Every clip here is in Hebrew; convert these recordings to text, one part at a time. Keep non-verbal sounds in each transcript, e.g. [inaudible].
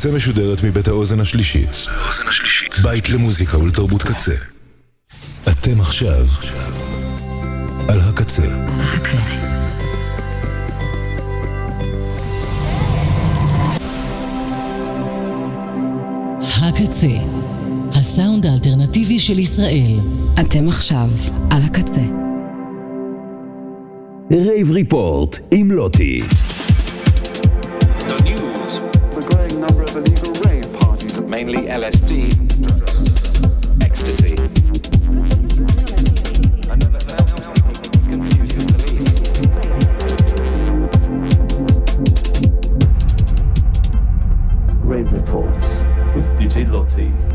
הקצה משודרת מבית האוזן השלישית. בית למוזיקה ולתרבות קצה. אתם עכשיו על הקצה. הקצה, הסאונד האלטרנטיבי של ישראל. אתם עכשיו על הקצה. Rave Report עם לוטי. Number of illegal rave parties. Mainly LSD. Ecstasy. Confuse your police. Rave Reports with DJ Lottie.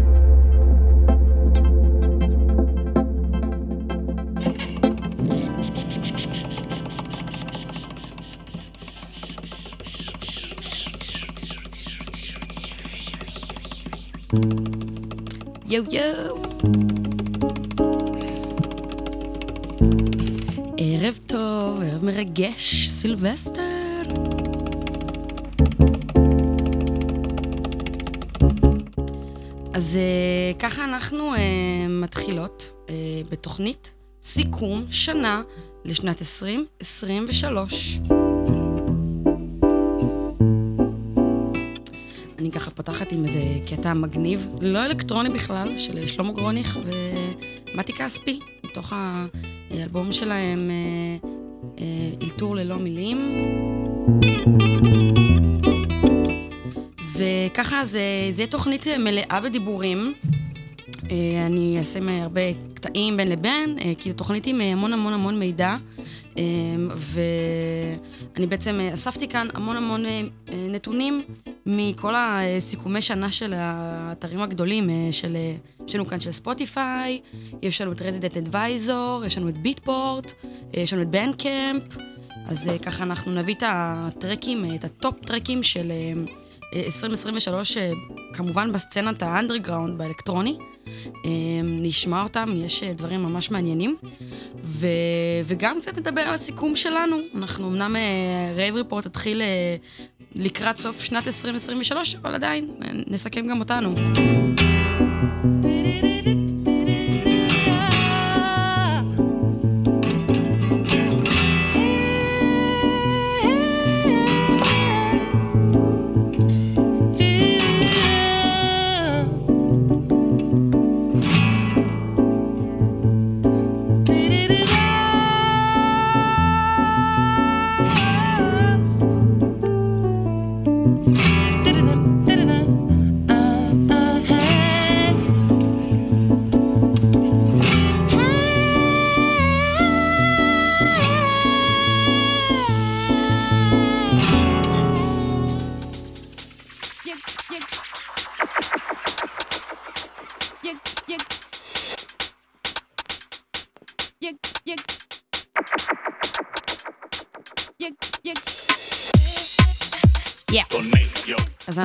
יואו יואו. ערב טוב, ערב מרגש, סילבסטר. אז אה, ככה אנחנו אה, מתחילות אה, בתוכנית סיכום שנה לשנת 2023. פותחת עם איזה קטע מגניב, לא אלקטרוני בכלל, של שלמה גרוניך ומתי כספי, מתוך האלבום שלהם אה, אה, אלתור ללא מילים. וככה זה, זה תוכנית מלאה בדיבורים. אה, אני אעשה הרבה קטעים בין לבין, אה, כי זו תוכנית עם המון המון המון מידע. אה, ואני בעצם אה, אספתי כאן המון המון אה, אה, נתונים מכל הסיכומי שנה של האתרים הגדולים, אה, של, אה, יש לנו כאן של ספוטיפיי, יש לנו את Resident Advisor, יש לנו את Beatport, אה, יש לנו את Bandcamp, אז אה, ככה אנחנו נביא את הטרקים, אה, את ה top טרקים של אה, אה, 2023, אה, כמובן בסצנת האנדרגראונד, באלקטרוני. אה, נשמע אותם, יש אה, דברים ממש מעניינים. ו... וגם קצת נדבר על הסיכום שלנו. אנחנו אמנם רייב ריפורט תתחיל אה, לקראת סוף שנת 2023, אבל עדיין נסכם גם אותנו.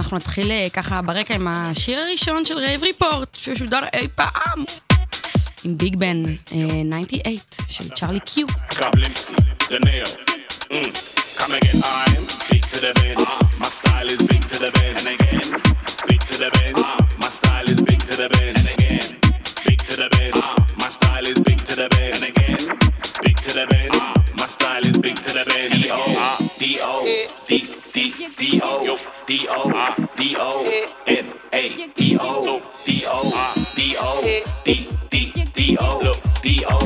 אנחנו נתחיל אה, ככה ברקע עם השיר הראשון של רייב ריפורט, ששודר אי פעם. עם ביג בן אה, 98 של צ'ארלי קיו. Kablimsi, the nail. Mm. Come again, I'm big to the bend. My style is big to the bend. And again, big to the bend. My style is big to the bend. And again, big to the bend. My style is big to the bend. And again, big to the bend. My style is big to the bend. D O D O D D D O D O D O N A. E O D O D O D D D O D O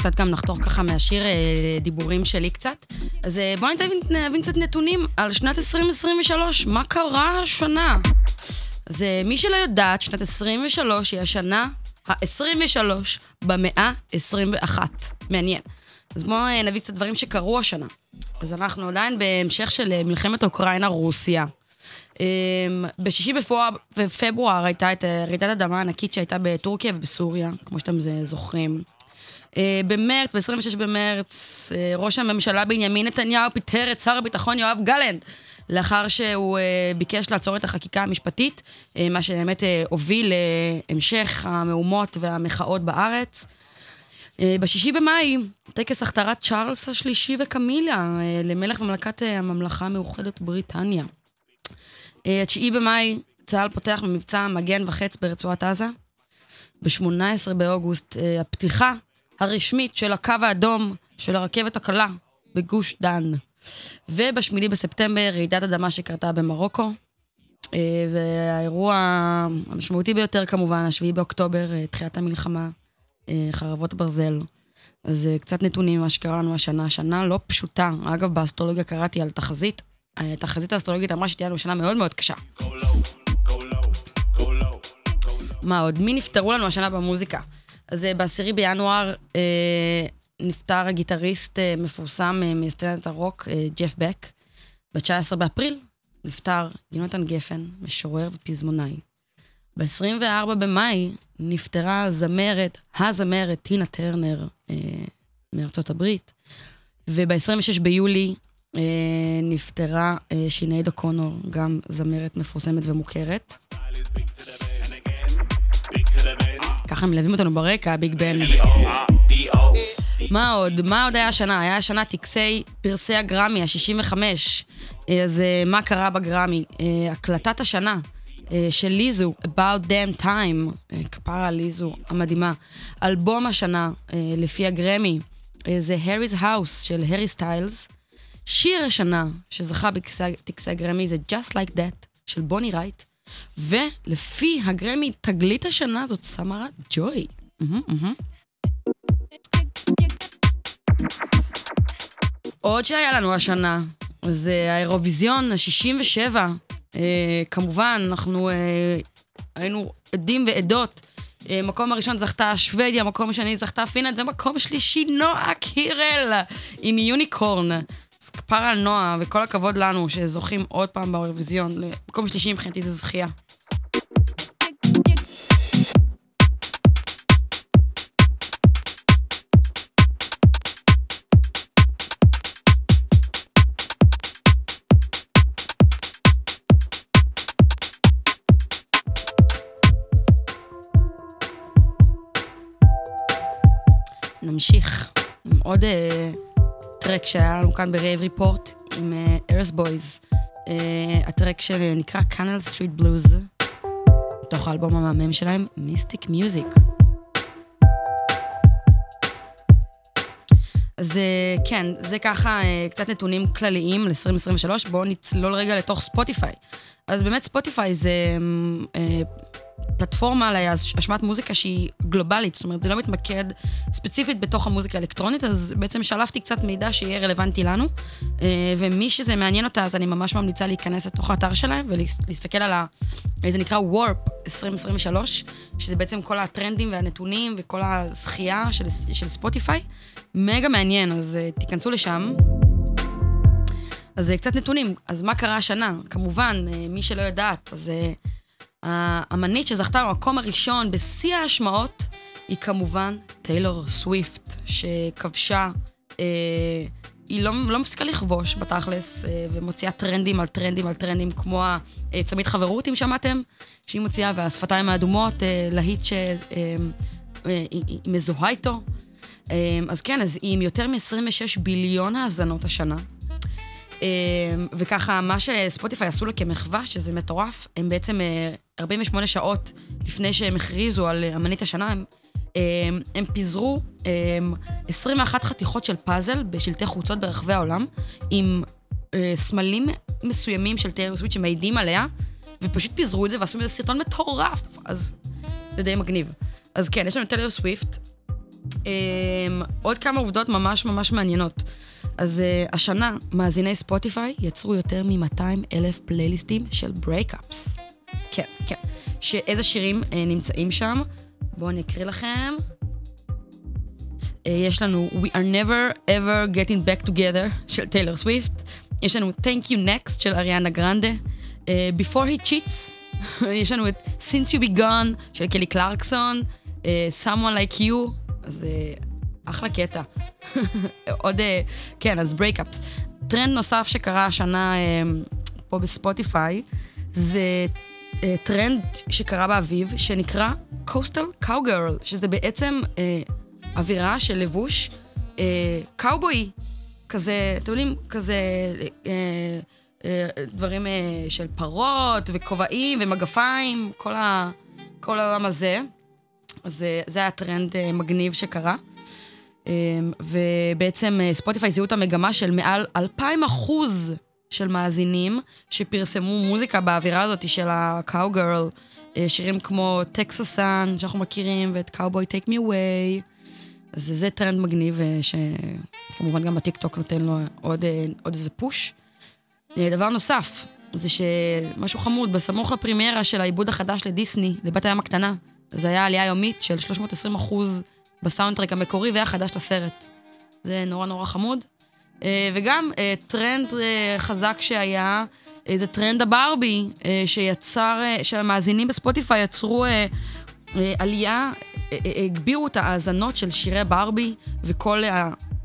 קצת גם נחתוך ככה מהשיר אה, דיבורים שלי קצת. אז אה, בואו נבין, נבין קצת נתונים על שנת 2023, מה קרה השנה. אז אה, מי שלא יודעת, שנת 23 היא השנה ה-23 במאה ה-21. מעניין. אז בואו נביא קצת דברים שקרו השנה. אז אנחנו עדיין בהמשך של מלחמת אוקראינה-רוסיה. אמ, בשישי בפברואר, בפברואר הייתה את רעידת אדמה ענקית שהייתה בטורקיה ובסוריה, כמו שאתם זוכרים. אה, במרץ, ב-26 במרץ, אה, ראש הממשלה בנימין נתניהו פיטר את שר הביטחון יואב גלנט, לאחר שהוא אה, ביקש לעצור את החקיקה המשפטית, מה שבאמת הוביל להמשך המהומות והמחאות בארץ. בשישי במאי, טקס הכתרת צ'ארלס השלישי וקמיליה אה, למלך ממלכת הממלכה המאוחדת בריטניה. התשיעי במאי, צה"ל פותח במבצע מגן וחץ ברצועת עזה. ב-18 באוגוסט, הפתיחה הרשמית של הקו האדום של הרכבת הקלה בגוש דן. וב-8 בספטמבר, רעידת אדמה שקרתה במרוקו. אה, והאירוע המשמעותי ביותר כמובן, השביעי באוקטובר, אה, תחילת המלחמה, אה, חרבות ברזל. אז קצת נתונים ממה שקרה לנו השנה. שנה לא פשוטה. אגב, באסטרולוגיה קראתי על תחזית. אה, תחזית האסטרולוגית אמרה שתהיה לנו שנה מאוד מאוד קשה. מה עוד? מי נפטרו לנו השנה במוזיקה? אז אה, ב-10 בינואר אה, נפטר הגיטריסט אה, מפורסם אה, מסצנת הרוק, אה, ג'ף בק. ב-19 באפריל נפטר יונתן גפן, משורר ופזמונאי. ב-24 במאי נפטרה הזמרת, הזמרת טינה טרנר אה, מארצות הברית. וב-26 ביולי אה, נפטרה אה, שינייד אוקונור, גם זמרת מפורסמת ומוכרת. ככה מלווים אותנו ברקע, ביג בן. מה עוד? מה עוד היה השנה? היה השנה טקסי פרסי הגרמי, ה-65. אז אה, מה קרה בגרמי? אה, הקלטת השנה אה, של ליזו, About Damn Time, אה, כפרה ליזו המדהימה. אלבום השנה, אה, לפי הגרמי, אה, זה Harry's House של הארי סטיילס. שיר השנה שזכה בטקסי הגרמי זה Just Like That של בוני רייט. ולפי הגרמי, תגלית השנה זאת סמרה ג'וי. עוד שהיה לנו השנה, זה האירוויזיון ה-67. אה, כמובן, אנחנו אה, היינו עדים ועדות. אה, מקום הראשון זכתה שוודיה, מקום השני זכתה פינלנד, ומקום שלישי נועה קירל עם יוניקורן. אז כפרה על נועה, וכל הכבוד לנו שזוכים עוד פעם באירוויזיון. מקום שלישי מבחינתי זה זכייה. נמשיך עם עוד אה, טרק שהיה לנו כאן ב Rave Report עם ארס בויז. הטרק שנקרא Canal Street Blues, מתוך האלבום המהמם שלהם, Mystic Music. אז אה, כן, זה ככה אה, קצת נתונים כלליים ל-2023. בואו נצלול רגע לתוך ספוטיפיי. אז באמת ספוטיפיי זה פלטפורמה להשמעת מוזיקה שהיא גלובלית, זאת אומרת, זה לא מתמקד ספציפית בתוך המוזיקה האלקטרונית, אז בעצם שלפתי קצת מידע שיהיה רלוונטי לנו, אה, ומי שזה מעניין אותה, אז אני ממש ממליצה להיכנס לתוך האתר שלהם ולהסתכל על ה... זה נקרא Warp 2023, שזה בעצם כל הטרנדים והנתונים וכל הזכייה של, של ספוטיפיי. מגה מעניין, אז אה, תיכנסו לשם. אז אה, קצת נתונים. אז מה קרה השנה? כמובן, מי שלא יודעת, אז האמנית שזכתה במקום הראשון בשיא ההשמעות היא כמובן טיילור סוויפט, שכבשה, אה, היא לא, לא מפסיקה לכבוש בתכלס, אה, ומוציאה טרנדים על טרנדים על טרנדים, כמו הצמיד חברות, אם שמעתם, שהיא מוציאה, והשפתיים האדומות, אה, להיט שהיא אה, אה, היא מזוהה איתו. אה, אז כן, אז היא עם יותר מ-26 ביליון האזנות השנה. אה, וככה, מה שספוטיפיי עשו לה כמחווה, שזה מטורף, הם בעצם אה, 48 שעות לפני שהם הכריזו על אה, אמנית השנה, הם, אה, הם פיזרו אה, 21 חתיכות של פאזל בשלטי חוצות ברחבי העולם, עם אה, סמלים מסוימים של טיילור סוויפט שמעידים עליה, ופשוט פיזרו את זה ועשו מזה סרטון מטורף, אז זה די מגניב. אז כן, יש לנו טיילור סוויפט, אמ, עוד כמה עובדות ממש ממש מעניינות. אז אה, השנה, מאזיני ספוטיפיי יצרו יותר מ-200 אלף פלייליסטים של breakups. כן, כן. שאיזה שירים אה, נמצאים שם? בואו אני אקריא לכם. אה, יש לנו We are never ever getting back together של טיילור סוויפט. יש לנו Thank you next של אריאנה גרנדה. אה, Before he cheats. [laughs] יש לנו את Since U Been Gone של קלי קלרקסון. אה, Someone like you. אז אה, אחלה קטע. [laughs] עוד, אה, כן, אז breakups. טרנד נוסף שקרה השנה אה, פה בספוטיפיי, זה אה, טרנד שקרה באביב, שנקרא Coastal Cowgirl, שזה בעצם אה, אווירה של לבוש אה, קאובוי. כזה, אתם יודעים, כזה אה, אה, דברים אה, של פרות וכובעים ומגפיים, כל, ה, כל העולם הזה. אז אה, זה היה טרנד אה, מגניב שקרה. אמ, ובעצם אה, ספוטיפיי זיהו את המגמה של מעל 2,000 אחוז של מאזינים שפרסמו מוזיקה באווירה הזאת של ה cowgirl, שירים כמו Texas Sun, שאנחנו מכירים, ואת Cowboy Take Me Away. אז זה טרנד מגניב, אה, שכמובן גם הטיקטוק נותן לו עוד, אה, עוד איזה פוש. דבר נוסף, זה שמשהו חמוד, בסמוך לפרימיירה של העיבוד החדש לדיסני, לבת הים הקטנה, זה היה עלייה יומית של 320 אחוז ב soundtrack המקורי והחדש לסרט. זה נורא נורא חמוד. אה, וגם אה, טרנד אה, חזק שהיה, זה טרנד הברבי, שיצר, שהמאזינים בספוטיפיי יצרו עלייה, הגבירו את ההאזנות של שירי ברבי וכל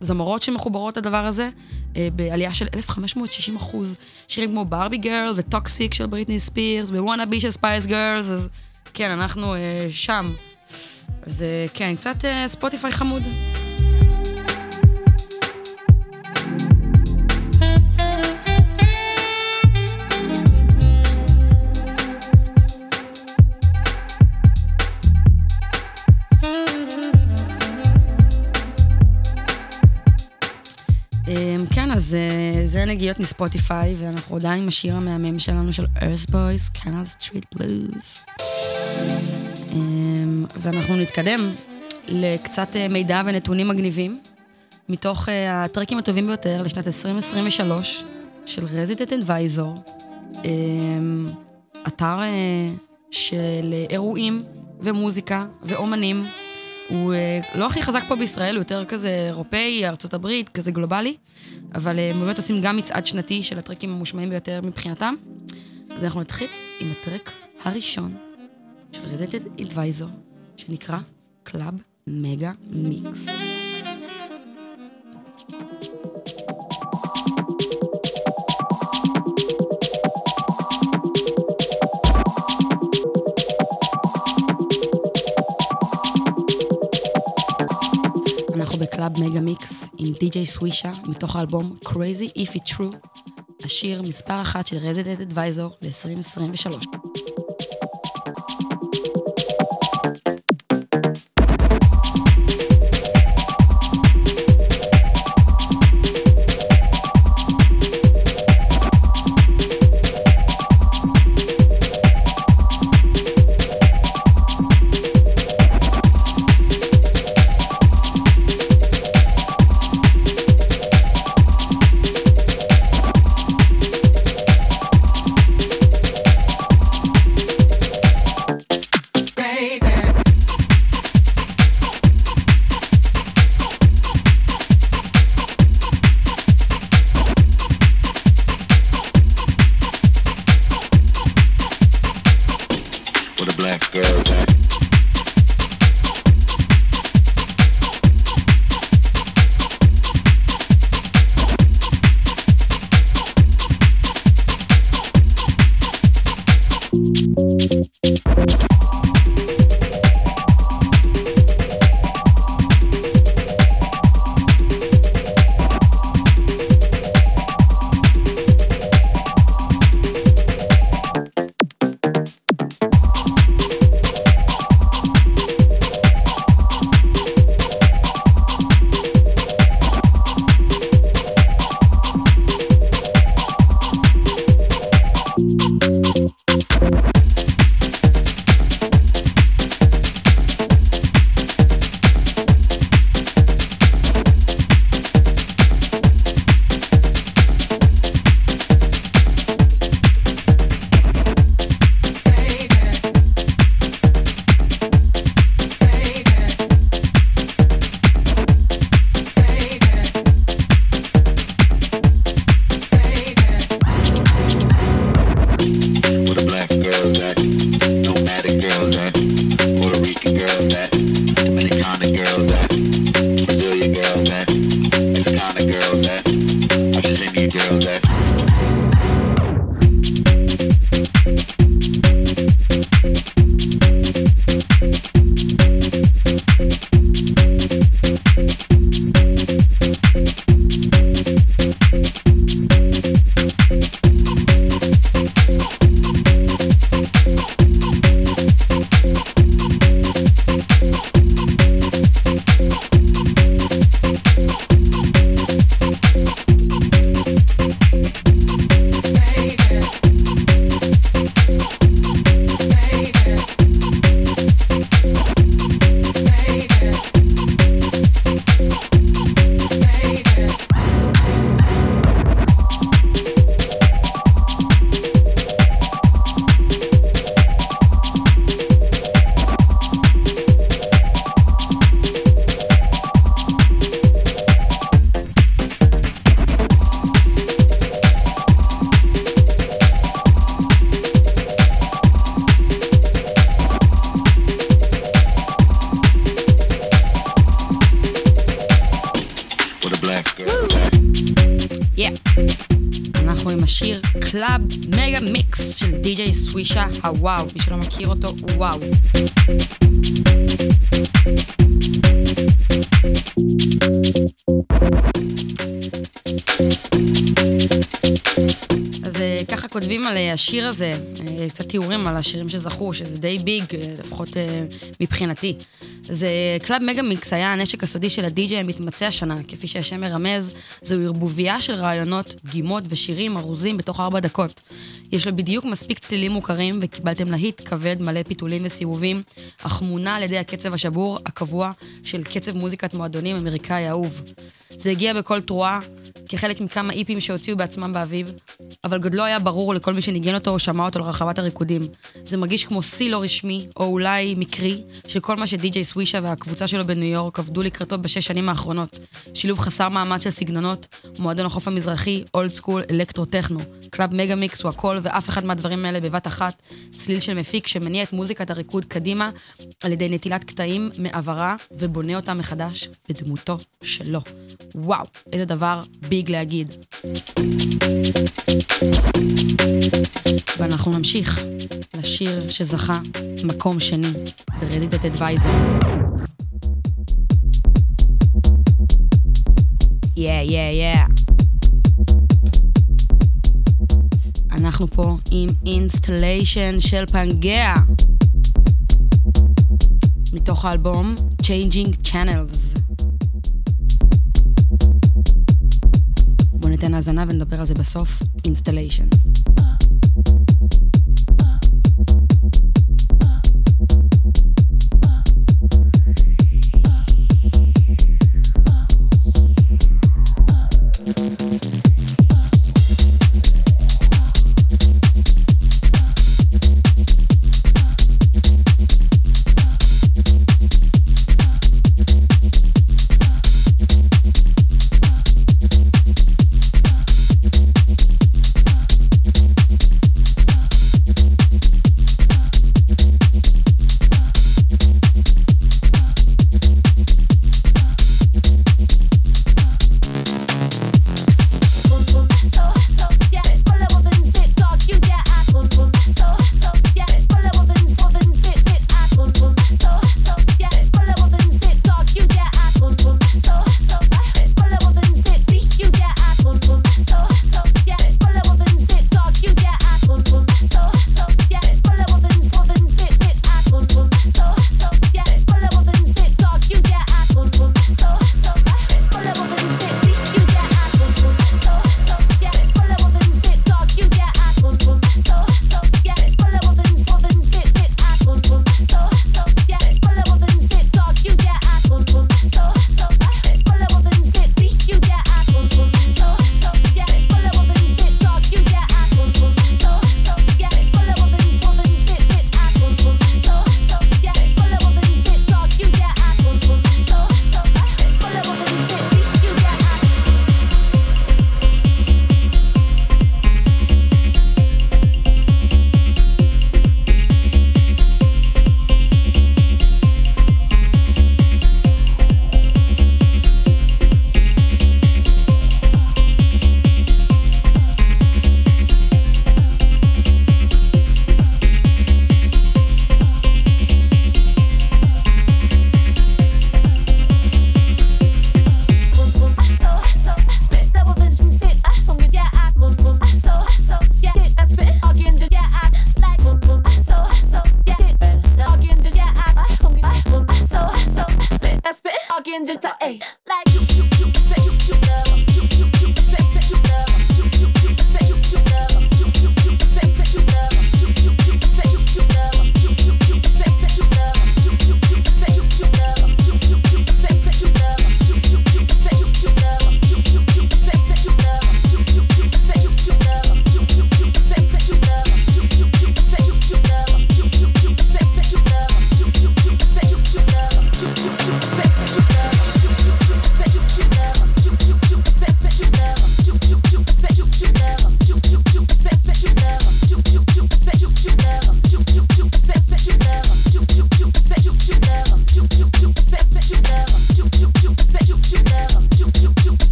הזמרות שמחוברות לדבר הזה, בעלייה של 1,560 אחוז. שירים כמו Barbie Girl ו Toxic של בריטני ספירס ו Wannabe של ספייס גרלס, אז כן, אנחנו שם. אז כן, קצת ספוטיפיי חמוד. אז אה, זה נגיעות מספוטיפיי, ואנחנו עדיין עם השיר המהמם שלנו של Earth Boys, Canal Street Blues. אמ, ואנחנו נתקדם לקצת אה, מידע ונתונים מגניבים מתוך אה, הטרקים הטובים ביותר לשנת 2023 של רזיטט אדוויזור, אמ, אתר של אירועים ומוזיקה ואומנים. הוא לא הכי חזק פה בישראל, הוא יותר כזה אירופאי, הברית, כזה גלובלי, אבל הם באמת עושים גם מצעד שנתי של הטרקים המושמעים ביותר מבחינתם. אז אנחנו נתחיל עם הטרק הראשון של Resident Advisor, שנקרא Club Mega Mix. ב Club Mega Mix עם די.ג'יי סווישה מתוך האלבום Crazy If It True, השיר מספר אחת של רזידנט אדוויזור ל-2023. Club Mega Mix של די.ג'יי סווישה הוואו, מי שלא מכיר אותו, וואו. אז אה, ככה כותבים על אה, השיר הזה, אה, קצת תיאורים על השירים שזכו, שזה די big, לפחות מבחינתי. זה Club Mega Mix היה הנשק הסודי של הדי-ג'יי המתמצא השנה, כפי שהשם מרמז, זוהי ערבוביה של רעיונות, דגימות ושירים ארוזים בתוך ארבע דקות. יש לו בדיוק מספיק צלילים מוכרים, וקיבלתם להיט כבד מלא פיתולים וסיבובים, אך מונע על ידי הקצב השבור, הקבוע, של קצב מוזיקת מועדונים אמריקאי אהוב. זה הגיע בכל תרועה, כחלק מכמה איפים שהוציאו בעצמם באביב, אבל גודלו היה ברור לכל מי שניגן אותו או שמע אותו לרחבת הריקודים. זה מרגיש כמו שיא לא רשמי, או אולי מקרי, של כל מה שדי.ג'יי סווישה והקבוצה שלו בניו יורק עבדו לקראתו בשש שנים האחרונות. שילוב חסר מאמץ של סגנונות, מועדון החוף המזרחי, old school, אלקטרו-טכנו. Club Mega Mix הוא הכל, ואף אחד מהדברים האלה בבת אחת. צליל של מפיק שמניע את מוזיקת הריקוד קדימה, על ידי נטילת קטעים מעברה, ובונה אותם מחדש בדמותו שלו. וואו, איזה דבר big להגיד. ואנחנו נמשיך לשיר שזכה מקום שני ב Resident Advisor. Yeah yeah yeah. אנחנו פה עם Installation של Pangaea. מתוך האלבום Changing Channels. ניתן האזנה ונדבר על זה בסוף. Installation.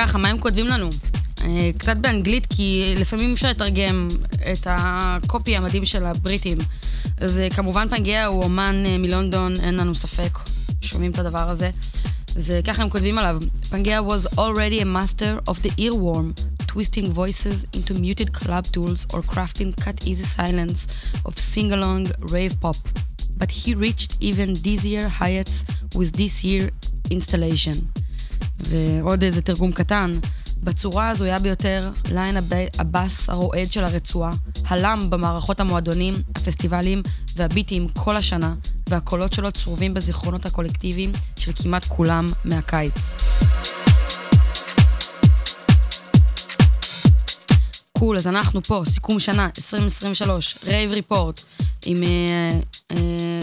ככה, מה הם כותבים לנו? אה, קצת באנגלית, כי לפעמים אפשר לתרגם את הקופי המדהים של הבריטים. אז אה, כמובן פנגea הוא אומן אה, מלונדון, אין לנו ספק, שומעים את הדבר הזה. אז ככה הם כותבים עליו, פנגea was already a master of the earworm, twisting voices into muted club tools or crafting cut-easy silence of sing-along rave pop. But he reached even dizzier heights with this year installation. ועוד איזה תרגום קטן, בצורה הזויה ביותר, ליין הב- הבאס הרועד של הרצועה, הלם במערכות המועדונים, הפסטיבלים והביטים כל השנה, והקולות שלו צרובים בזיכרונות הקולקטיביים של כמעט כולם מהקיץ. קול, אז אנחנו פה, סיכום שנה 2023, רייב ריפורט, עם... אה,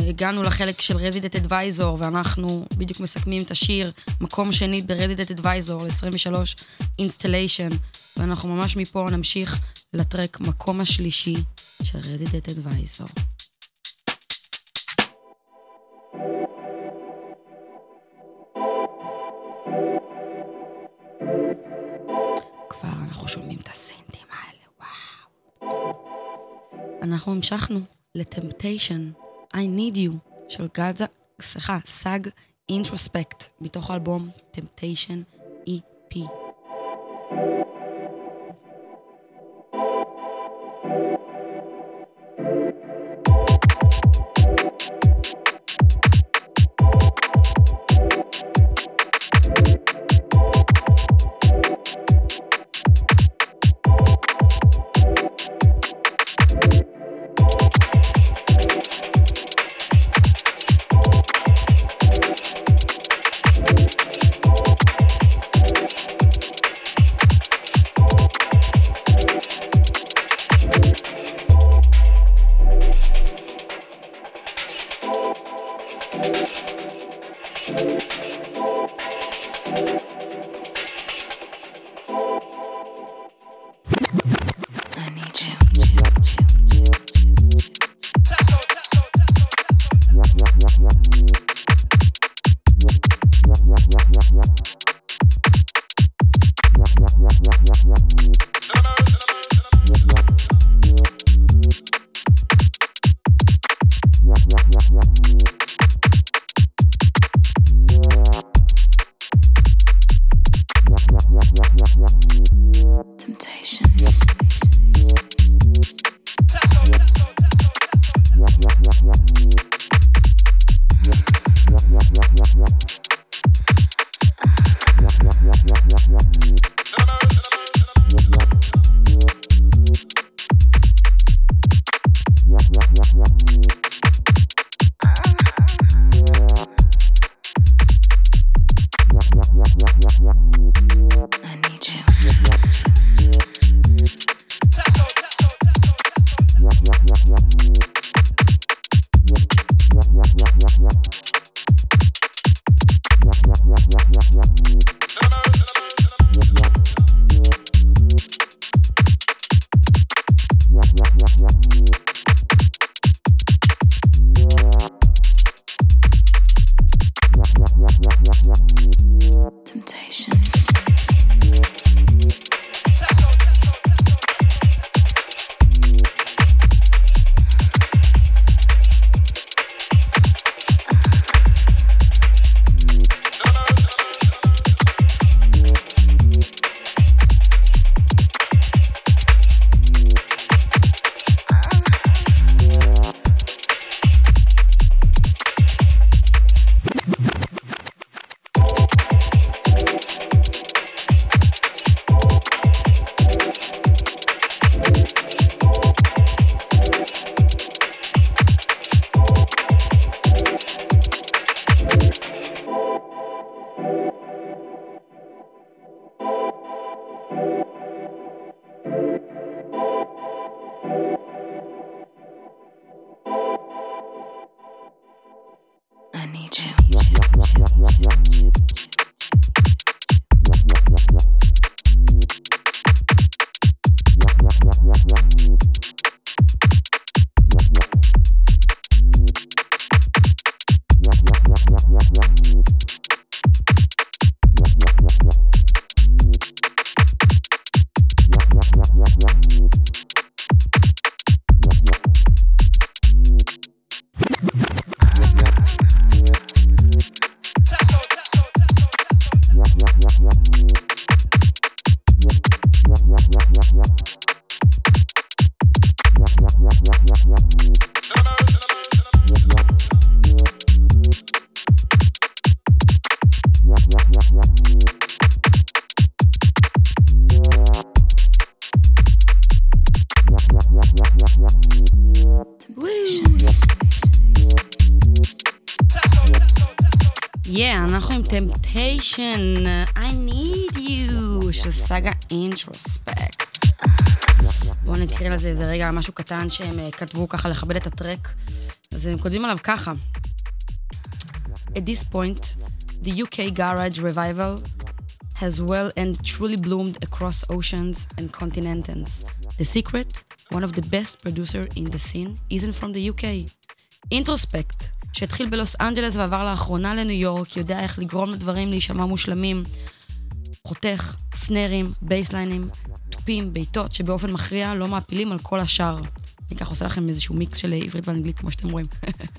הגענו לחלק של Resident Advisor, ואנחנו בדיוק מסכמים את השיר, מקום שני ב Resident Advisor, 23 Installation, ואנחנו ממש מפה נמשיך לטרק מקום השלישי של Resident Advisor. כבר אנחנו שומעים את הסינטים האלה, וואו. אנחנו המשכנו לטמפטיישן, I Need You, של גלזה, סליחה, סאג אינטרוספקט, מתוך האלבום טמפטיישן EP. I Yeah, אנחנו עם Temptation, uh, I need you, של סאגה אינטרוספקט. בואו נקריא לזה איזה רגע משהו קטן שהם uh, כתבו ככה לכבד את הטרק. אז הם כותבים עליו ככה. At this point, the UK garage revival has well and truly bloomed across oceans and continents. The secret? One of the best producer in the scene, isn't from the UK. Introspekt, שהתחיל בלוס אנג'לס ועבר לאחרונה לניו יורק, יודע איך לגרום לדברים להישמע מושלמים. חותך, סנרים, בייסליינים, תופים, בעיטות, שבאופן מכריע לא מעפילים על כל השאר. אני ככה עושה לכם איזשהו מיקס של עברית ואנגלית, כמו שאתם רואים.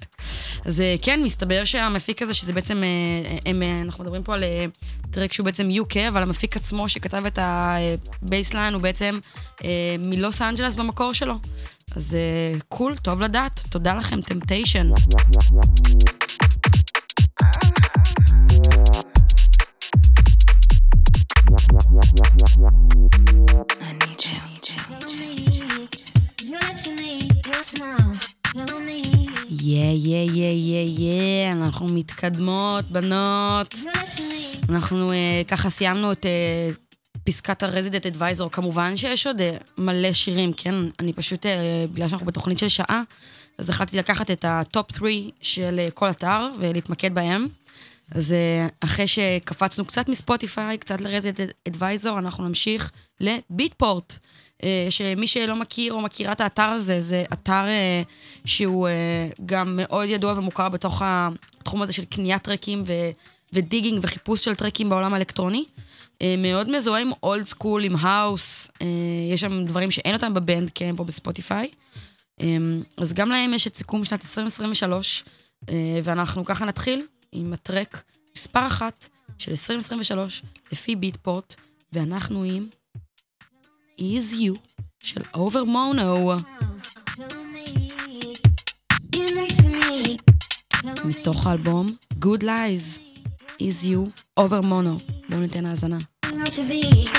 [laughs] אז אה, כן, מסתבר שהמפיק הזה, שזה בעצם, אה, הם, אה, אנחנו מדברים פה על אה, טרק שהוא בעצם UK, אבל המפיק עצמו שכתב את ה bassline הוא בעצם אה, מלוס אנג'לס במקור שלו. אז אה, קול, טוב לדעת, תודה לכם, טמפטיישן. יא, יא, יא, יא, יא, אנחנו מתקדמות, בנות. אנחנו אה, ככה סיימנו את אה, פסקת ה Resident Advisor. כמובן שיש עוד אה, מלא שירים, כן? אני פשוט, אה, בגלל שאנחנו בתוכנית של שעה, אז החלטתי לקחת את ה top 3 של אה, כל אתר ולהתמקד בהם. אז אה, אחרי שקפצנו קצת מספוטיפיי, קצת ל Resident Advisor, אנחנו נמשיך ל Beatport. אה, שמי שלא מכיר או מכירה את האתר הזה, זה אתר אה, שהוא אה, גם מאוד ידוע ומוכר בתוך התחום הזה של קניית טרקים ו- ו digging וחיפוש של טרקים בעולם האלקטרוני. מאוד מזוהה עם old school, עם האוס, יש שם דברים שאין אותם ב Bandcamp או בספוטיפיי. אז גם להם יש את סיכום שנת 2023, אה, ואנחנו ככה נתחיל עם הטרק מספר אחת של 2023 לפי Beatport, ואנחנו עם Is You. של Overmono, מתוך האלבום Good Lies, Is You, אובר מונו. בואו ניתן האזנה. You next to me,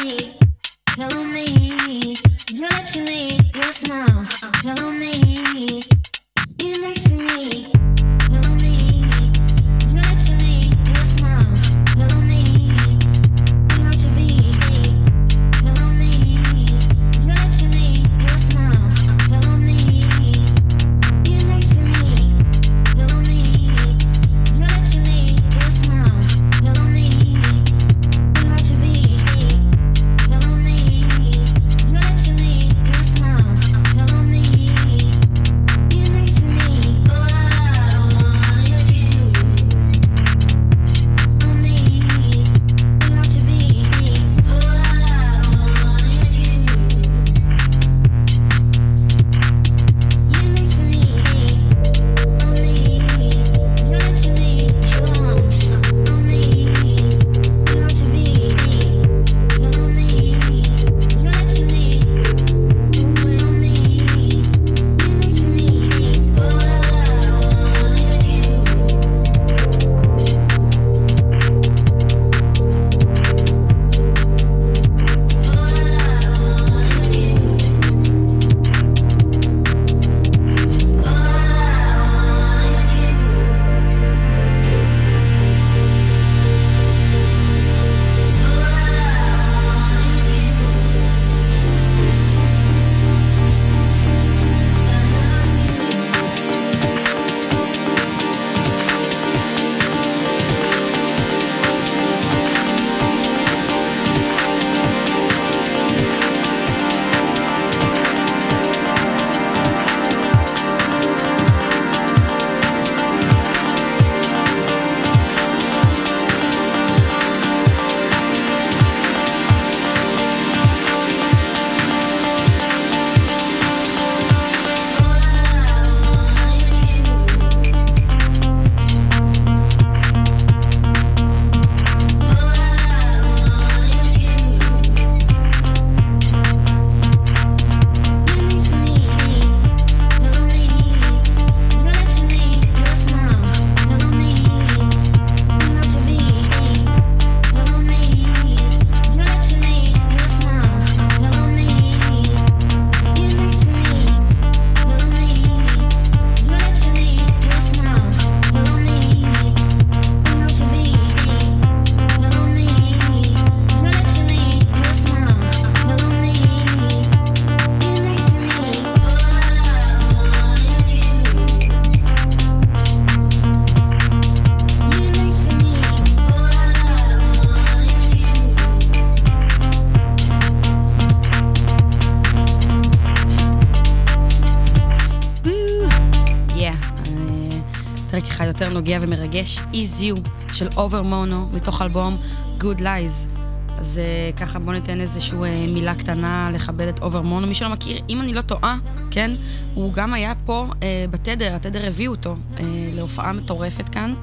נוגע ומרגש, Is You של Overmono, מתוך אלבום Good Lies. אז אה, ככה בואו ניתן איזושהי אה, מילה קטנה לכבד את Overmono. מי שלא מכיר, אם אני לא טועה, כן, הוא גם היה פה אה, בתדר, התדר הביא אותו אה, להופעה מטורפת כאן.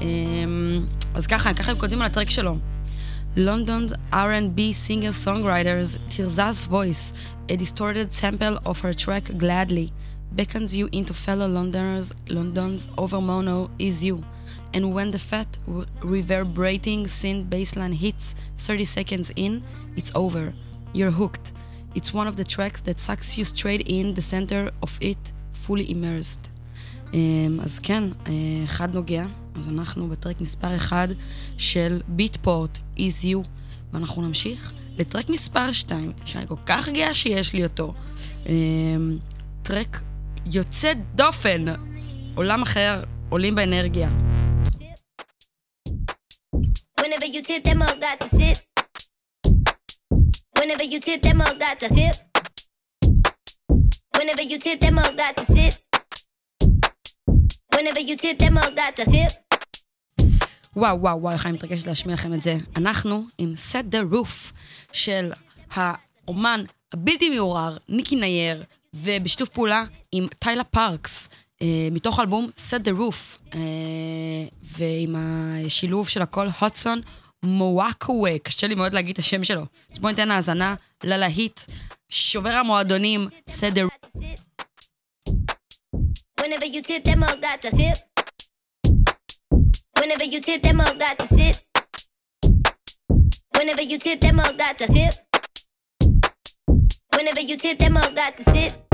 אה, אז ככה, ככה הם כותבים על הטרק שלו. London's R&B singer-songwriters Tirzah's voice, a distorted sample of her track Gladly, beckons you into fellow Londoners, London's over mono is you. And when the fat, reverberating synth bassline hits 30 seconds in, it's over. You're hooked. It's one of the tracks that sucks you straight in the center of it, fully immersed. אמ, אז כן, אה, אחד נוגע, אז אנחנו בטרק מספר אחד של ביטפורט, Is You, ואנחנו נמשיך לטרק מספר 2, שאני כל כך גאה שיש לי אותו. אמ, טרק יוצא דופן, עולם אחר, עולים באנרגיה. Whenever you tip, that mug got to sit. Whenever you tip, that mug got to tip. Whenever you tip, that mug got to sit. Whenever you tip, that mug got to tip. וואו, וואו, וואו, איך אני מתרגשת להשמיע לכם את זה. אנחנו עם Set the Roof של האומן הבלתי מעורר, ניקי נייר, ובשיתוף פעולה עם טיילה פארקס, אה, מתוך אלבום Set the Roof, אה, ועם השילוב של הכל, הודסון מוואקווה, קשה לי מאוד להגיד את השם שלו. אז בואו ניתן האזנה ללהיט, שובר המועדונים, Set the Roof. Whenever you tip, that mug got to tip. Whenever you tip, that mug got to sit. Whenever you tip, that mug got to tip. Whenever you tip, that mug got to sit.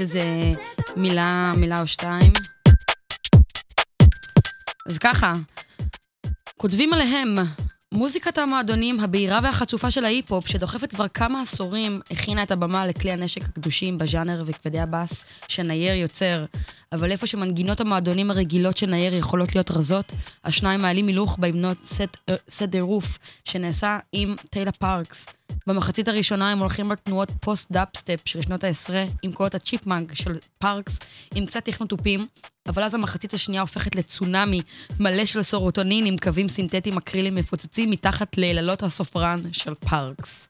להגיד איזה מילה, מילה או שתיים. אז ככה, כותבים עליהם, מוזיקת המועדונים הבהירה והחצופה של ההיפ-הופ, שדוחפת כבר כמה עשורים, הכינה את הבמה לכלי הנשק הקדושים בז'אנר וכבדי הבאס שנייר יוצר. אבל איפה שמנגינות המועדונים הרגילות של נייר יכולות להיות רזות, השניים מעלים הילוך בהמנות סט אה, the Roof, שנעשה עם Tayla Parx. במחצית הראשונה הם הולכים על תנועות post-dubstep של שנות העשרה, עם קולות ה chipmunk של פארקס, עם קצת תכנות תופים, אבל אז המחצית השנייה הופכת לצונאמי מלא של סרוטונין עם קווים סינתטיים אקרילים מפוצצים מתחת ליללות הסופרן של פארקס.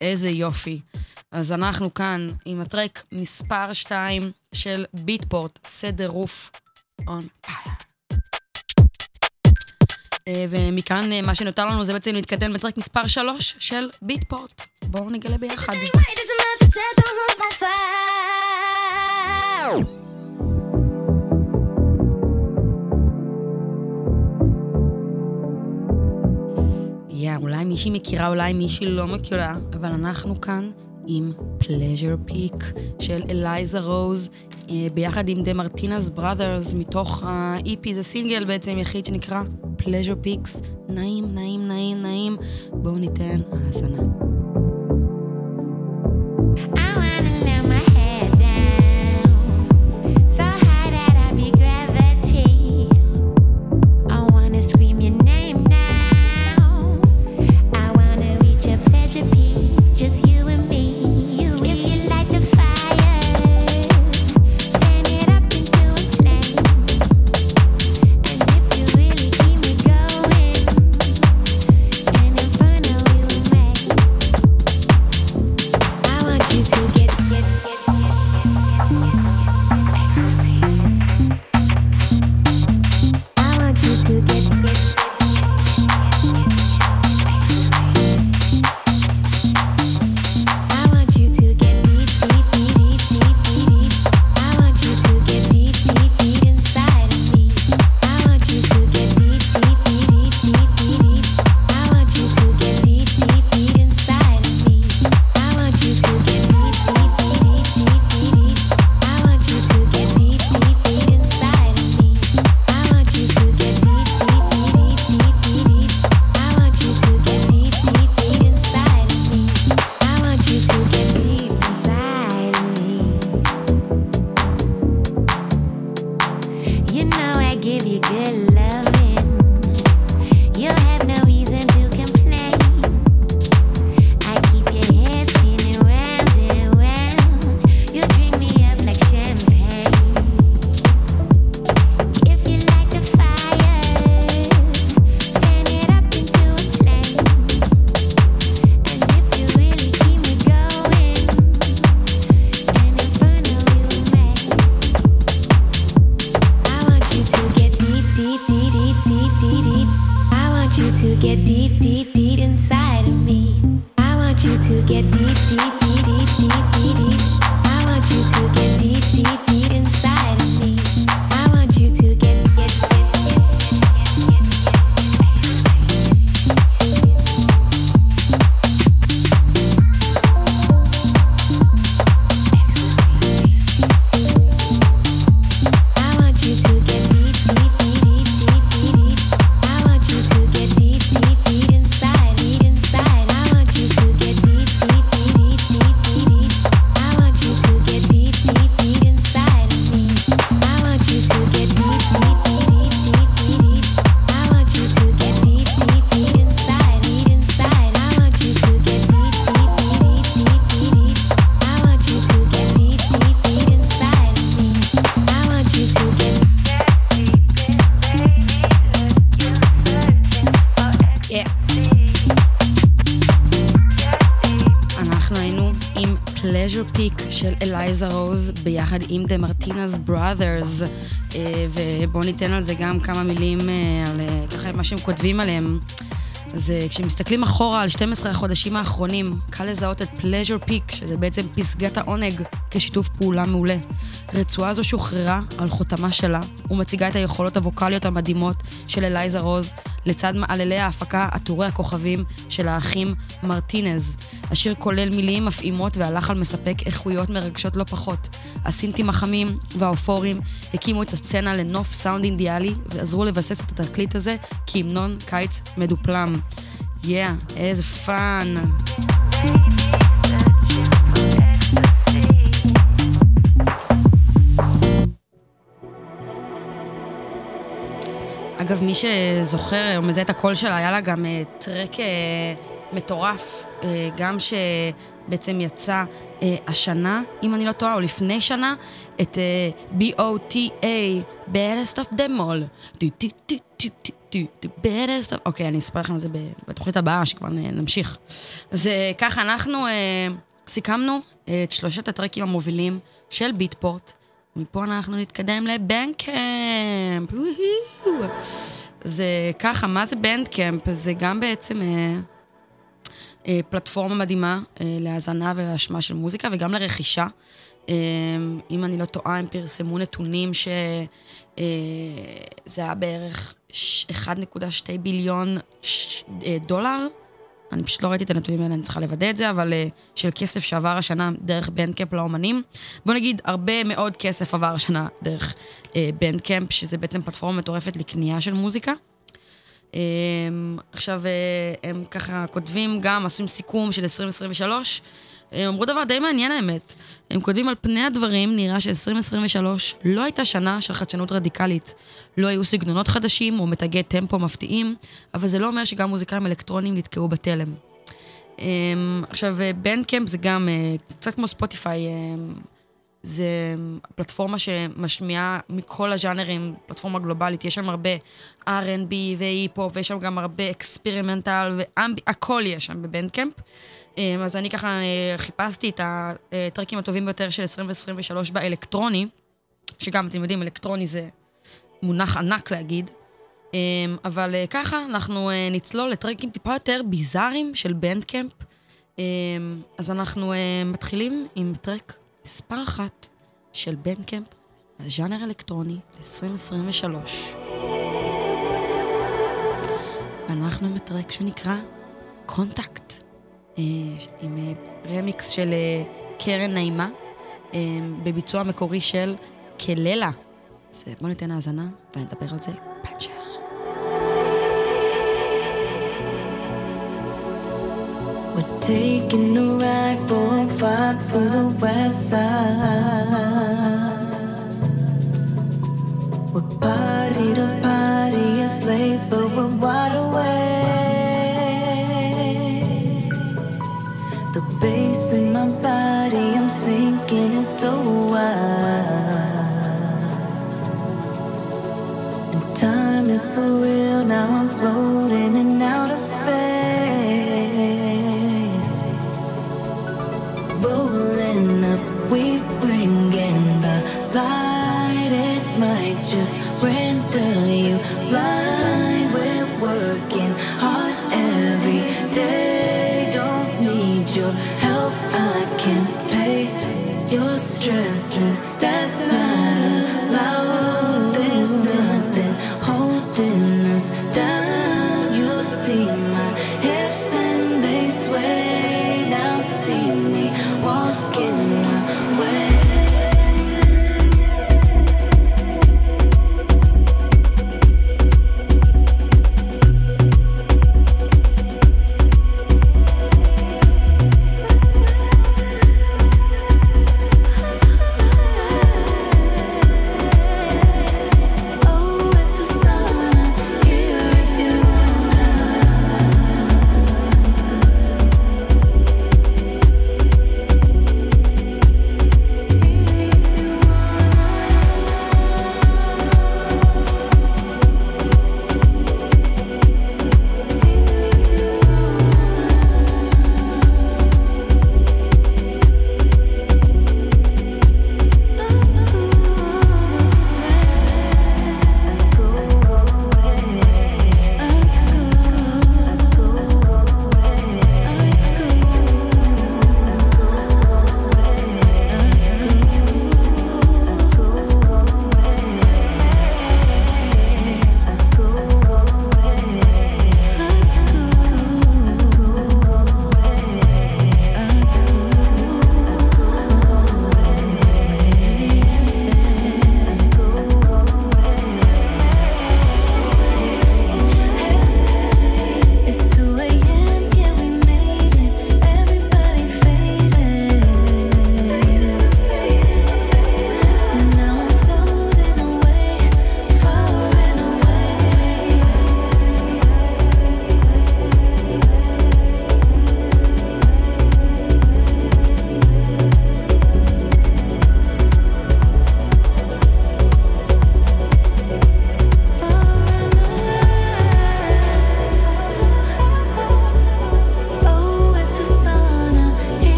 איזה יופי. אז אנחנו כאן עם הטרק מספר 2 של Beatport, Set the Roof on fire. אה, ומכאן אה, מה שנותר לנו זה בעצם להתקדם בטרק מספר 3 של ביטפורט. בואו נגלה ביחד. יא, yeah, אולי מישהי מכירה, אולי מישהי לא מכירה, אבל אנחנו כאן עם פלז'ר פיק של אלייזה רוז אה, ביחד עם דה מרטינס בראדרס, מתוך ה-EP, זה סינגל בעצם יחיד שנקרא Pleasure Peaks. נעים, נעים, נעים, נעים. בואו ניתן האזנה. I wanna let my head down, so high. ביחד עם דה מרטינס בראדרס, אה, ובואו ניתן על זה גם כמה מילים, אה, על אה, ככה מה שהם כותבים עליהם. אז כשמסתכלים אחורה על 12 החודשים האחרונים, קל לזהות את פלז'ר פיק, שזה בעצם פסגת העונג, כשיתוף פעולה מעולה. רצועה זו שוחררה על חותמה שלה, ומציגה את היכולות הווקאליות המדהימות של אלייזה רוז, לצד מעללי ההפקה עטורי הכוכבים של האחים מרטינז. השיר כולל מילים מפעימות והלחן מספק איכויות מרגשות לא פחות. הסינטים החמים והאופוריים הקימו את הסצנה לנוף סאונד אידיאלי ועזרו לבסס את התקליט הזה כהמנון קיץ מדופלם. Yeah, yeah, איזה fun. אגב, מי שזוכר או מזהה את הקול שלה, היה לה גם אה, טרק אה, מטורף, אה, גם שבעצם יצא אה, השנה, אם אני לא טועה, או לפני שנה, את אה, BOTA, Baddest of them all. טו, טו, טו, טו, טו, טו, טו, Baddest of... אוקיי, אני אספר לכם על זה בתוכנית הבאה, שכבר נמשיך. אז ככה, אנחנו סיכמנו את שלושת הטרקים המובילים של Beatport. מפה אנחנו נתקדם ל Bandcamp. זה ככה, מה זה בנדקאמפ? זה גם בעצם אה, אה, פלטפורמה מדהימה אה, להאזנה ולהשמעה של מוזיקה וגם לרכישה. אה, אם אני לא טועה, הם פרסמו נתונים שזה אה, היה בערך ש- 1.2 ביליון ש- אה, דולר. אני פשוט לא ראיתי את הנתונים האלה, אני צריכה לוודא את זה, אבל אה, של כסף שעבר השנה דרך בנדקאמפ לאומנים. בוא נגיד, הרבה מאוד כסף עבר השנה דרך אה, Bandcamp, שזה בעצם פלטפורמה מטורפת לקנייה של מוזיקה. אה, עכשיו, אה, הם ככה כותבים גם, עושים סיכום של 2023. הם אמרו דבר די מעניין האמת. הם כותבים על פני הדברים, נראה ש-2023 לא הייתה שנה של חדשנות רדיקלית. לא היו סגנונות חדשים או מתגי טמפו מפתיעים, אבל זה לא אומר שגם מוזיקאים אלקטרוניים נתקעו בתלם. אמ, עכשיו, Bandcamp זה גם אה, קצת כמו ספוטיפיי, אמ, זה פלטפורמה שמשמיעה מכל הז'אנרים, פלטפורמה גלובלית, יש שם הרבה R&B והיפ-הופ, ויש שם גם הרבה experimental, והכל יש שם ב Bandcamp. אמ, אז אני ככה אה, חיפשתי את הטרקים הטובים ביותר של 2023 באלקטרוני, שגם, אתם יודעים, אלקטרוני זה מונח ענק להגיד. אמ, אבל אה, ככה אנחנו אה, נצלול לטרקים טיפה יותר ביזאריים של Bandcamp. אמ, אז אנחנו אה, מתחילים עם טרק מספר אחת של Bandcamp, הז'אנר אלקטרוני 2023. אנחנו עם טרק שנקרא Contact, אה, עם אה, רמיקס של אה, Karen Nyame, אה, בביצוע מקורי של Kelela. אז אה, בואו ניתן האזנה ונדבר על זה בהמשך. We're taking a ride for a five through the west side. So wild. And time is so real, now I'm floating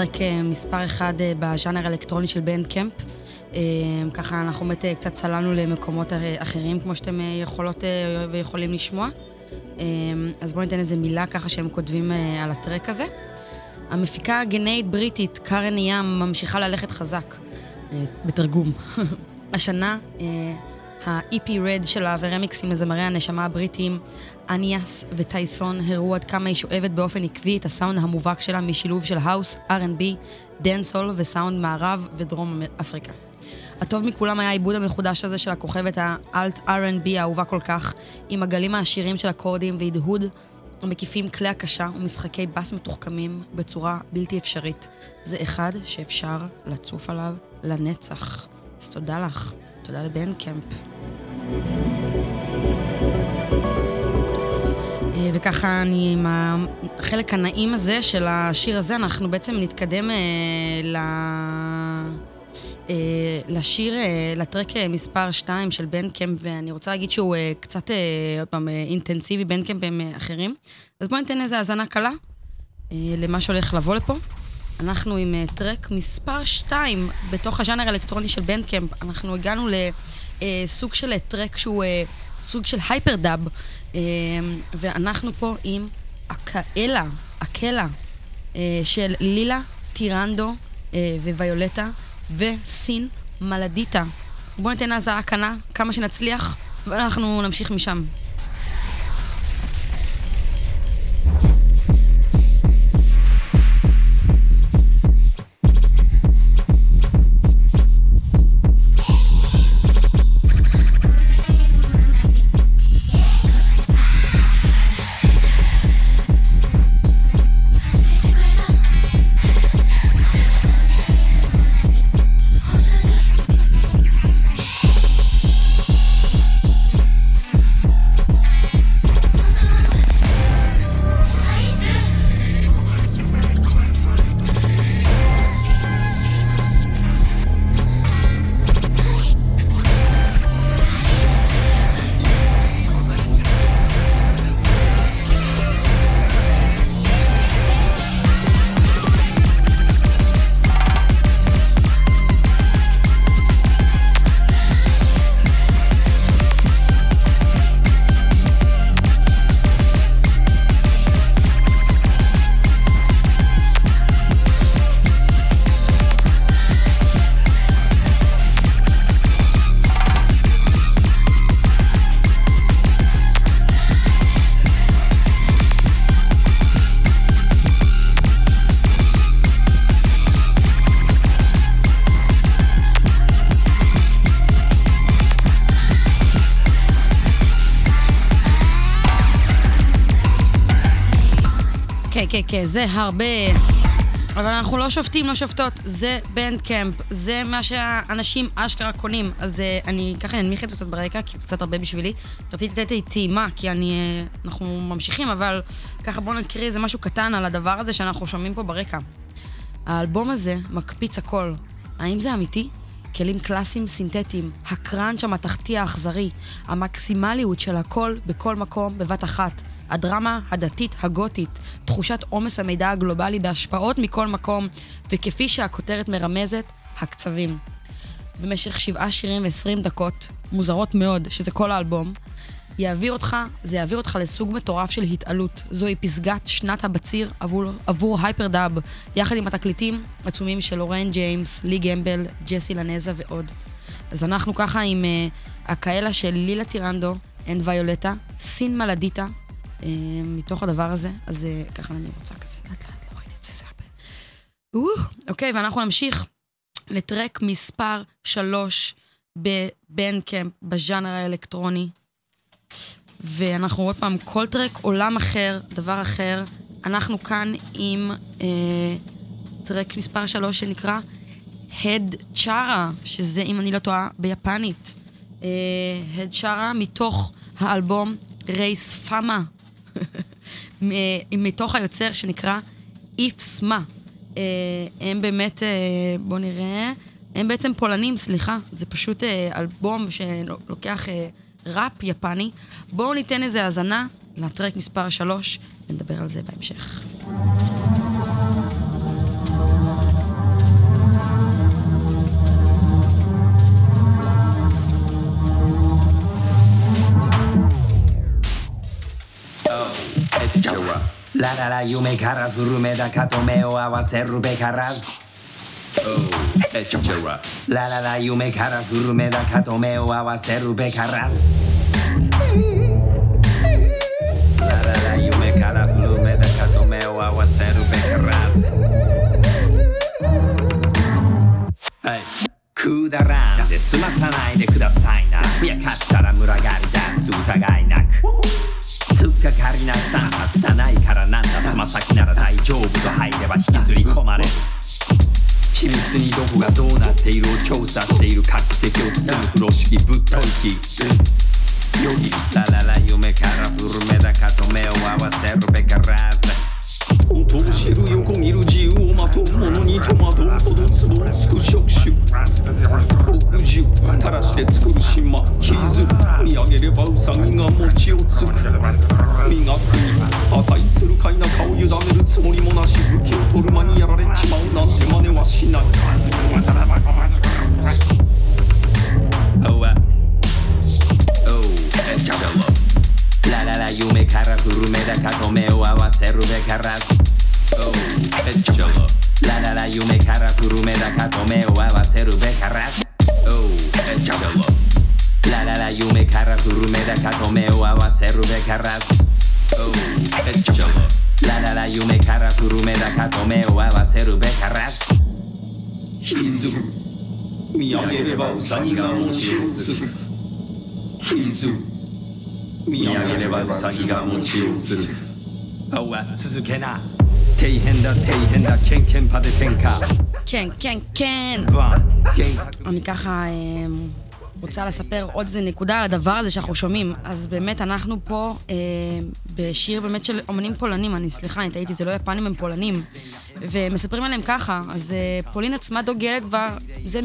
אנחנו אה, מספר אחד אה, בז'אנר האלקטרוני של Bandcamp. אה, ככה אנחנו באמת קצת צללנו למקומות אחרים, כמו שאתם יכולות ויכולים לשמוע. אז בואו ניתן איזה מילה ככה שהם כותבים על הטרק הזה. המפיקה הגנאית בריטית, Karen Nyame, ממשיכה ללכת חזק, בתרגום. [laughs] השנה, ה-EP רד שלה ורמיקסים לזמרי הנשמה הבריטיים, אניאס וטייסון, הראו עד כמה היא שואבת באופן עקבי את הסאונד המובהק שלה משילוב של האוס, R&B, דאנסהול וסאונד מערב ודרום אפריקה. הטוב מכולם היה העיבוד המחודש הזה של הכוכבת ה alt R&B האהובה כל כך, עם הגלים העשירים של אקורדים והדהוד המקיפים כלי הקשה ומשחקי בס מתוחכמים בצורה בלתי אפשרית. זה אחד שאפשר לצוף עליו לנצח. אז תודה לך, תודה ל Bandcamp. אה, וככה אני, עם החלק הנעים הזה של השיר הזה, אנחנו בעצם נתקדם אה, ל... אה, לשיר, אה, לטרק אה, מספר 2 של בנדקמפ, ואני רוצה להגיד שהוא אה, קצת, אה, פעם, אה, אינטנסיבי, בנדקמפ הם אה, אחרים. אז בואו ניתן איזה האזנה קלה אה, למה שהולך לבוא לפה. אנחנו עם אה, טרק מספר 2 בתוך הז'אנר האלקטרוני של בנדקמפ. אנחנו הגענו לסוג של טרק שהוא אה, סוג של הייפר דאב, אה, ואנחנו פה עם אקאלה, אקלה, אה, של לילה טירנדו אה, וויולטה. וסין מלדיטה. בואו ניתן האזהרה קנה, כמה שנצליח, ואנחנו נמשיך משם. כן, כן, זה הרבה. אבל אנחנו לא שופטים, לא שופטות. זה בנד קמפ, זה מה שהאנשים אשכרה קונים. אז uh, אני ככה אנמיך את זה קצת ברקע, כי זה קצת הרבה בשבילי. רציתי לתת לי טעימה, כי אני... Uh, אנחנו ממשיכים, אבל ככה בואו נקריא איזה משהו קטן על הדבר הזה שאנחנו שומעים פה ברקע. האלבום הזה מקפיץ הכל. האם זה אמיתי? כלים קלאסיים סינתטיים, הקראנץ' המתכתי האכזרי, המקסימליות של הכל בכל מקום בבת אחת, הדרמה הדתית הגותית, תחושת עומס המידע הגלובלי בהשפעות מכל מקום, וכפי שהכותרת מרמזת, הקצבים. במשך שבעה שירים ועשרים דקות, מוזרות מאוד, שזה כל האלבום, יעביר אותך, זה יעביר אותך לסוג מטורף של התעלות. זוהי פסגת שנת הבציר עבור, עבור הייפר דאב, יחד עם התקליטים עצומים של לורן ג'יימס, לי גמבל, ג'סי לנזה ועוד. אז אנחנו ככה עם uh, הכאלה של לילה טירנדו, אין ויולטה, סין מלדיטה, מתוך הדבר הזה, אז uh, ככה אני רוצה כזה לאט לאט להוריד את זה, זה הרבה. אוקיי, ואנחנו נמשיך לטרק מספר 3 בבנדקאמפ, בז'אנר האלקטרוני. ואנחנו עוד פעם, כל טרק עולם אחר, דבר אחר. אנחנו כאן עם אה, טרק מספר 3 שנקרא הד צ'ארה, שזה, אם אני לא טועה, ביפנית. אה, הד צ'ארה מתוך האלבום רייס פאמה, מתוך היוצר שנקרא איפסמה. אה, הם באמת, אה, בואו נראה, הם בעצם פולנים, סליחה, זה פשוט אה, אלבום שלוקח... ראפ יפני. בואו ניתן איזה האזנה לטרק מספר 3, ונדבר על זה בהמשך. ラララ夢から古めだかと目を合わせるべからずラララ夢から古めだかと目を合わせるべからずラララ夢から古めだかと目を合わせるべからずはいくだらんで済まさないでくださいなふやかしたら群がり出す疑いなく突っかかりなさんは拙いからなんだつま先なら大丈夫と入れば引きずり込まれる。緻密にどこがどうなっているを調査している画期的を包む風呂敷ぶっといきよぎラララ夢から古めだかと目を合わせるべからず。音を知る横切る自由をまとう者に戸惑うほどつぼをつく触手。墨汁垂らして作る島傷見上げれば餅をつく磨くに値するか否かを委ねるつもりもなし武器を取る間にやられちまうなんて真似はしないラララ夢から古めだかと目を合わせるべからず Oh, eh, ciao. ラララ夢から古めだかと目を合わせるべからず Oh, eh, ciao. ラララ夢から古めだかと目を合わせるべからず Oh, eh, ciao. ラララ夢から古めだかと目を合わせるべからず傷見上げればウサギが餅をつく傷見上げればウサギが餅をつく青は続けな底辺だ底辺だケンケンパで天下 כן, כן, כן. バンケン אני ככה אה, רוצה לספר עוד איזה נקודה על הדבר הזה שאנחנו שומעים. אז באמת, אנחנו פה אה, בשיר באמת של אומנים פולנים, אני סליחה, אני טעיתי, זה לא יפנים, הם פולנים. ומספרים עליהם ככה, אז אה, פולין עצמה דוגלת כבר, זה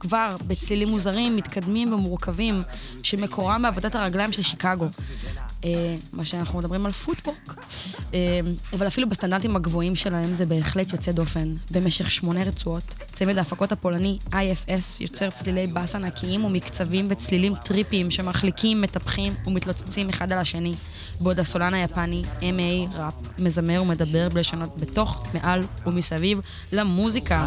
כבר בצלילים מוזרים, מתקדמים ומורכבים, שמקורם בעבודת הרגליים של שיקגו. אה, מה שאנחנו מדברים על פוטבוק, אה, אבל אפילו בסטנדרטים הגבוהים שלהם זה בהחלט יוצא דופן. במשך שמונה רצועות, צמד ההפקות הפולני IFS יוצר צלילי בס ענקיים ומקצבים וצלילים טריפיים שמחליקים, מטפחים ומתלוצצים אחד על השני, בעוד הסולן היפני, MA ראפ, מזמר ומדבר בלשונות בתוך, מעל ומסביב למוזיקה.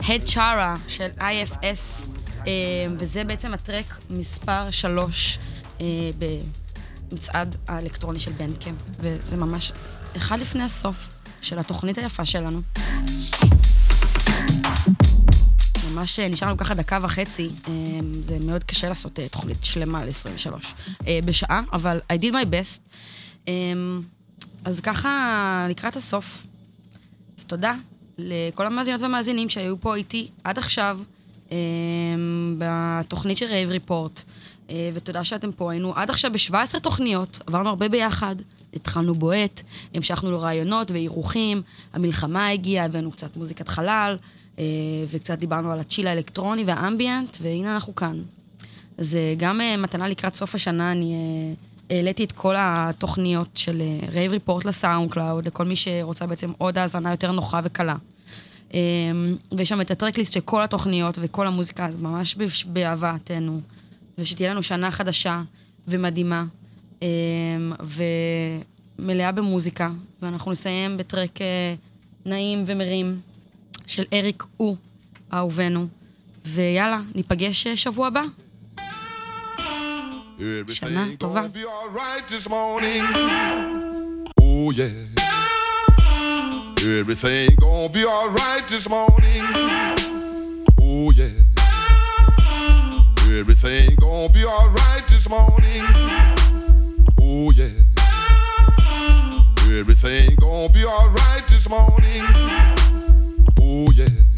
Head Chara של IFS, אה, וזה בעצם הטרק מספר שלוש. במצעד האלקטרוני של בנדקאמפ, וזה ממש אחד לפני הסוף של התוכנית היפה שלנו. ממש אה, נשאר לנו ככה דקה וחצי, אה, זה מאוד קשה לעשות אה, תוכנית שלמה ל-23 בשעה, אבל I did my best. אה, אז ככה, לקראת הסוף, אז תודה לכל המאזינות והמאזינים שהיו פה איתי עד עכשיו אה, בתוכנית של Rave Report, אה, ותודה שאתם פה. היינו עד עכשיו ב-17 תוכניות, עברנו הרבה ביחד, התחלנו בועט, המשכנו לראיונות ואירוחים, המלחמה הגיעה, הבאנו קצת מוזיקת חלל, אה, וקצת דיברנו על ה chill האלקטרוני וה ambient, והנה אנחנו כאן. אז אה, גם אה, מתנה לקראת סוף השנה, אני אה, העליתי את כל התוכניות של Rave Report ל SoundCloud, לכל מי שרוצה בעצם עוד האזנה יותר נוחה וקלה. אה, ויש שם את ה tracklist של כל התוכניות וכל המוזיקה, ממש בש- באהבתנו. ושתהיה לנו שנה חדשה ומדהימה, אה, ומלאה במוזיקה, ואנחנו נסיים בטרק אה, נעים ומרים של אריק או, אהובנו, ויאללה, ניפגש אה, שבוע הבא. שנה טובה. Oh yeah. Everything gonna be alright this morning. Oh yeah. Everything gonna be alright this morning. Oh yeah. Everything gonna be alright this morning. Oh yeah.